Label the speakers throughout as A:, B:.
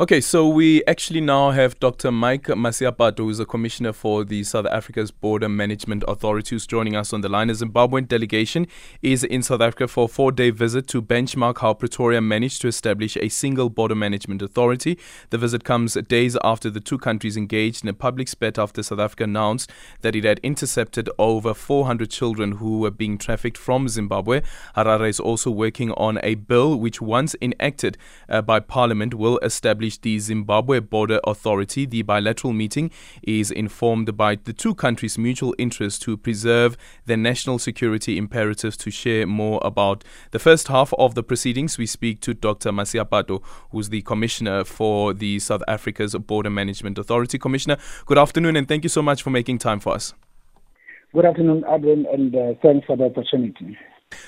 A: Okay, so we actually now have Dr. Mike Masiapato, who is a commissioner for the South Africa's Border Management Authority, who's joining us on the line. A Zimbabwean delegation is in South Africa for a four day visit to benchmark how Pretoria managed to establish a single border management authority. The visit comes days after the two countries engaged in a public spat after South Africa announced that it had intercepted over 400 children who were being trafficked from Zimbabwe. Harare is also working on a bill which, once enacted uh, by Parliament, will establish the Zimbabwe Border Authority. The bilateral meeting is informed by the two countries' mutual interest to preserve their national security imperatives. To share more about the first half of the proceedings, we speak to Dr. Masiapato, who's the Commissioner for the South Africa's Border Management Authority. Commissioner, good afternoon and thank you so much for making time for us.
B: Good afternoon, Adrian, and uh, thanks for the opportunity.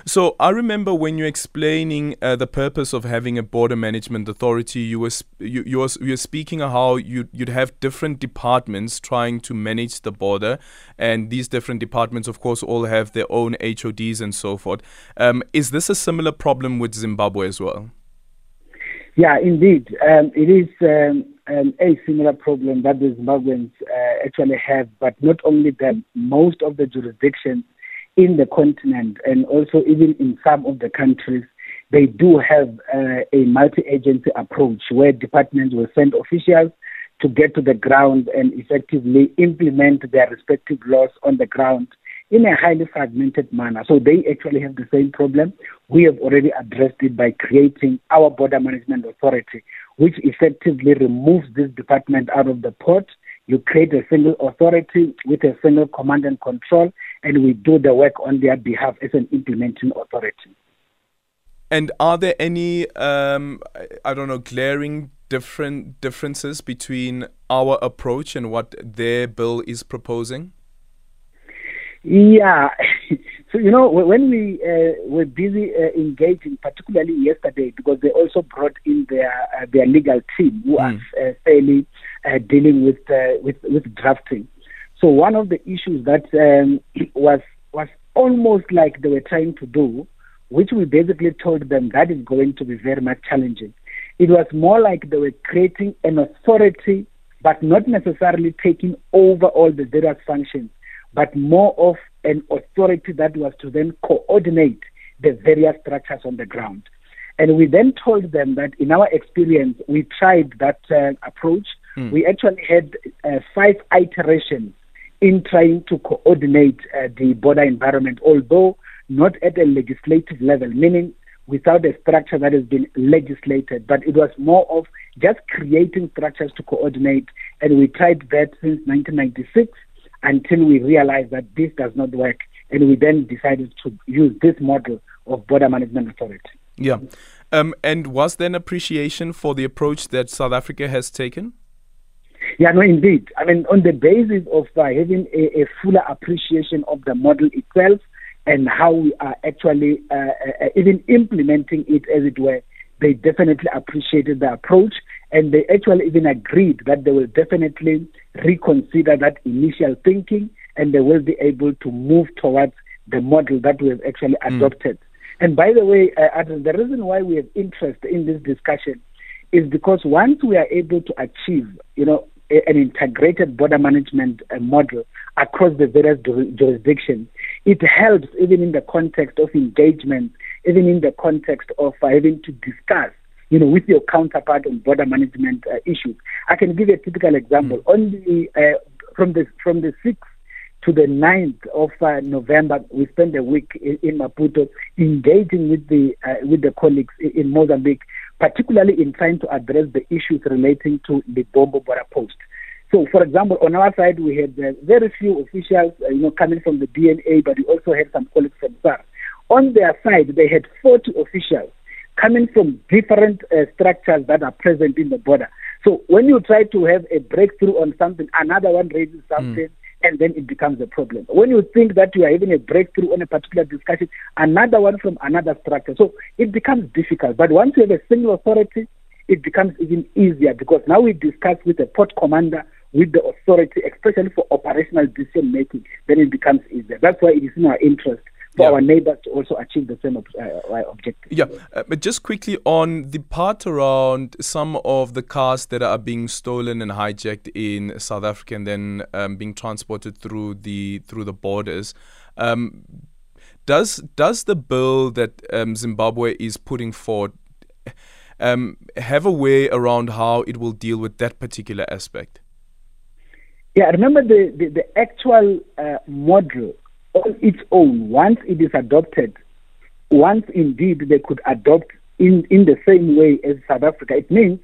A: So I remember when you're explaining uh, the purpose of having a border management authority, you were sp- you, you, were, you were speaking of how you'd, you'd have different departments trying to manage the border, and these different departments, of course, all have their own HODs and so forth. Um, is this a similar problem with Zimbabwe as well?
B: Yeah, indeed, um, it is um, um, a similar problem that the Zimbabweans uh, actually have, but not only them, most of the jurisdictions in the continent and also even in some of the countries, they do have uh, a multi-agency approach where departments will send officials to get to the ground and effectively implement their respective laws on the ground in a highly fragmented manner. So they actually have the same problem. We have already addressed it by creating our border management authority, which effectively removes this department out of the port. You create a single authority with a single command and control, and we do the work on their behalf as an implementing authority.
A: And are there any, um, I don't know, glaring different differences between our approach and what their bill is proposing?
B: Yeah. So, you know, when we uh, were busy uh, engaging, particularly yesterday, because they also brought in their uh, their legal team who mm. are uh, fairly uh, dealing with, uh, with with drafting. So one of the issues that um, was was almost like they were trying to do, which we basically told them that is going to be very much challenging. It was more like they were creating an authority, but not necessarily taking over all the various functions, but more of an authority that was to then coordinate the various structures on the ground. And we then told them that in our experience, we tried that uh, approach. Mm. We actually had uh, five iterations in trying to coordinate uh, the border environment, although not at a legislative level, meaning without a structure that has been legislated, but it was more of just creating structures to coordinate. And we tried that since 1996 until we realized that this does not work. And we then decided to use this model of border management authority.
A: Yeah. Um, and was there an appreciation for the approach that South Africa has taken?
B: Yeah, no, indeed. I mean, on the basis of uh, having a, a, fuller appreciation of the model itself and how we are actually uh, uh, even implementing it, as it were, they definitely appreciated the approach and they actually even agreed that they will definitely reconsider that initial thinking and they will be able to move towards the model that we have actually mm. adopted. And by the way, uh, the reason why we have interest in this discussion is because once we are able to achieve, you know, an integrated border management uh, model across the various jurisdictions. It helps even in the context of engagement, even in the context of uh, having to discuss, you know, with your counterpart on border management uh, issues. I can give you a typical example. Mm. On the uh, from the from the sixth to the 9th of uh, November, we spent a week in, in Maputo engaging with the uh, with the colleagues in, in Mozambique particularly in trying to address the issues relating to the Bombo border post. So, for example, on our side, we had uh, very few officials, uh, you know, coming from the DHA, but we also had some colleagues from SAR. On their side, they had 40 officials coming from different uh, structures that are present in the border. So, when you try to have a breakthrough on something, another one raises something. Mm and then it becomes a problem. When you think that you are having a breakthrough on a particular discussion, another one from another structure. So it becomes difficult. But once you have a single authority, it becomes even easier because now we discuss with the port commander, with the authority, especially for operational decision making, then it becomes easier. That's why it is in our interest for yeah. our neighbors to also achieve the same ob- uh, objective.
A: Yeah, uh, but just quickly on the part around some of the cars that are being stolen and hijacked in South Africa and then um, being transported through the through the borders. Um, does does the bill that um, Zimbabwe is putting forward um, have a way around how it will deal with that particular aspect?
B: Yeah, I remember the, the, the actual uh, model on its own, once it is adopted, once indeed they could adopt in, in the same way as South Africa, it means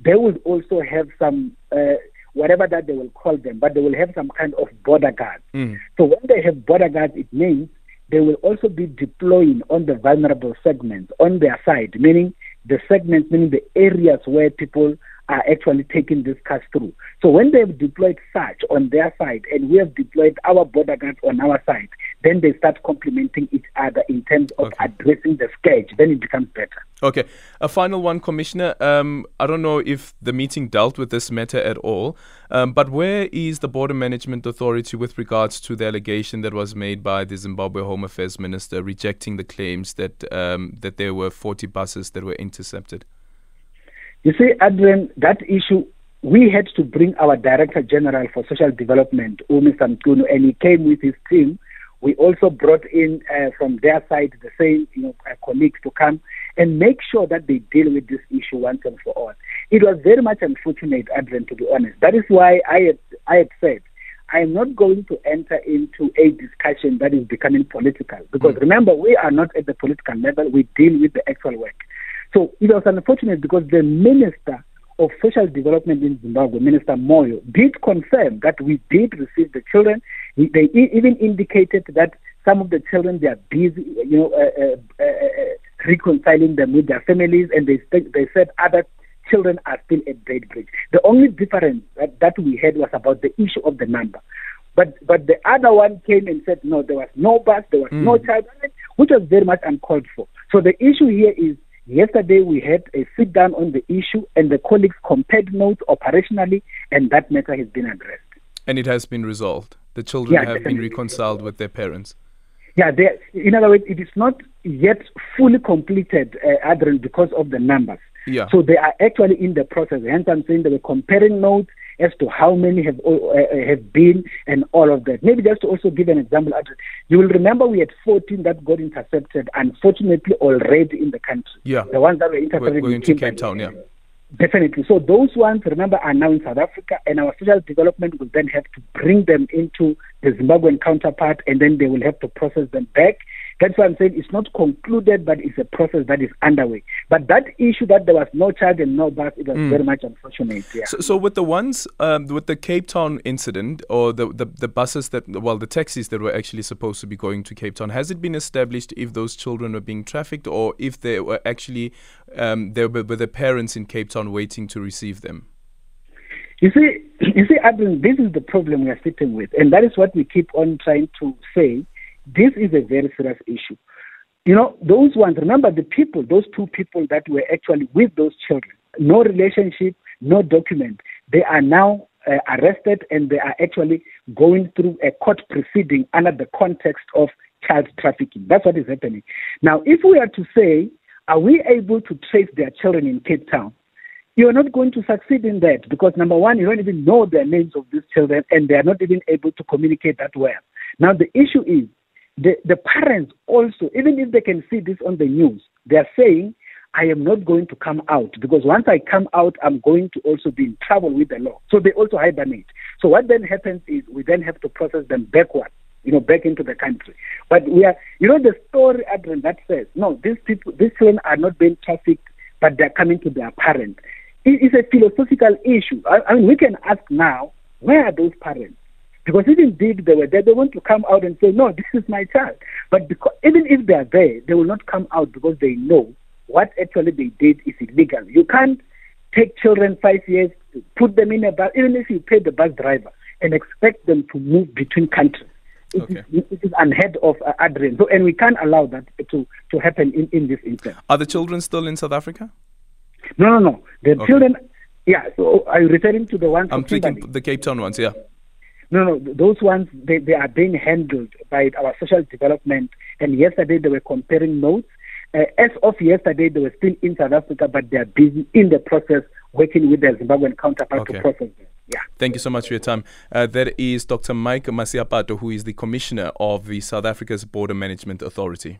B: they will also have some, uh, whatever that they will call them, but they will have some kind of border guards. Mm. So when they have border guards, it means they will also be deploying on the vulnerable segments on their side, meaning the segments, meaning the areas where people are actually taking this cars through. So when they've deployed such on their side and we have deployed our border guards on our side, then they start complementing each other in terms of okay. addressing the scourge. Then it becomes better.
A: Okay. A final one, Commissioner. Um, I don't know if the meeting dealt with this matter at all, um, but where is the Border Management Authority with regards to the allegation that was made by the Zimbabwe Home Affairs Minister rejecting the claims that um, that there were 40 buses that were intercepted?
B: You see, Adrian, that issue, we had to bring our Director General for Social Development, Umi Samkunu, and he came with his team. We also brought in uh, from their side the same you know, uh, colleagues to come and make sure that they deal with this issue once and for all. It was very much unfortunate, Adrian, to be honest. That is why I had, I had said I am not going to enter into a discussion that is becoming political because mm. remember, we are not at the political level, we deal with the actual work. So it was unfortunate because the Minister of Social Development in Zimbabwe, Minister Moyo, did confirm that we did receive the children. They even indicated that some of the children they are busy, you know, uh, uh, uh, uh reconciling them with their families, and they they said other children are still at Beitbridge. The only difference that, that we had was about the issue of the number. But but the other one came and said no, there was no bus, there was mm. no child, which was very much uncalled for. So the issue here is Yesterday, we had a sit down on the issue, and the colleagues compared notes operationally, and that matter has been addressed.
A: And it has been resolved. The children yeah, have been reconciled with their parents.
B: Yeah, in other words, it is not yet fully completed, uh, Adrian, because of the numbers.
A: Yeah.
B: So they are actually in the process. Hence, I'm saying they were comparing notes as to how many have uh, uh, have been and all of that. Maybe just to also give an example, you will remember we had 14 that got intercepted, unfortunately, already in the country.
A: Yeah.
B: The ones that were intercepted
A: we're going to Cape Town, yeah.
B: Definitely. So those ones, remember, are now in South Africa, and our social development will then have to bring them into the Zimbabwean counterpart, and then they will have to process them back that's why I'm saying it's not concluded, but it's a process that is underway. But that issue that there was no charge and no bus, it was mm. very much unfortunate. Yeah.
A: So, so with the ones, um, with the Cape Town incident, or the, the, the buses that, well, the taxis that were actually supposed to be going to Cape Town, has it been established if those children were being trafficked, or if they were actually um, there were, were the parents in Cape Town waiting to receive them?
B: You see, you see, Adrian, this is the problem we are sitting with, and that is what we keep on trying to say this is a very serious issue. You know, those ones, remember the people, those two people that were actually with those children, no relationship, no document. They are now uh, arrested and they are actually going through a court proceeding under the context of child trafficking. That's what is happening. Now, if we are to say, are we able to trace their children in Cape Town? You are not going to succeed in that because number one, you don't even know the names of these children and they are not even able to communicate that well. Now, the issue is the, the parents also, even if they can see this on the news, they are saying, I am not going to come out because once I come out, I'm going to also be in trouble with the law. So they also hibernate. So what then happens is we then have to process them backward, you know, back into the country. But we are, you know, the story, Adrian, that says, no, these people, these children are not being trafficked, but they're coming to their parents. It is a philosophical issue. I, I mean, we can ask now, where are those parents? Because if indeed they were there, they want to come out and say, no, this is my child. But because, even if they are there, they will not come out because they know what actually they did is illegal. You can't take children five years, put them in a bus, even if you pay the bus driver, and expect them to move between countries. It, okay. is, it is unheard of, uh, Adrian. So, and we can't allow that to, to happen in, in this instance.
A: Are the children still in South Africa?
B: No, no, no. The okay. children, yeah. So, are you referring to the ones?
A: I'm thinking the Cape Town ones, yeah.
B: No, no, those ones, they, they are being handled by our social development And yesterday they were comparing notes. Uh, as of yesterday, they were still in South Africa, but they are busy in the process working with their Zimbabwean counterpart okay. to process them. Yeah.
A: Thank you so much for your time. Uh, that is Dr. Mike Masiapato, who is the Commissioner of the South Africa's Border Management Authority.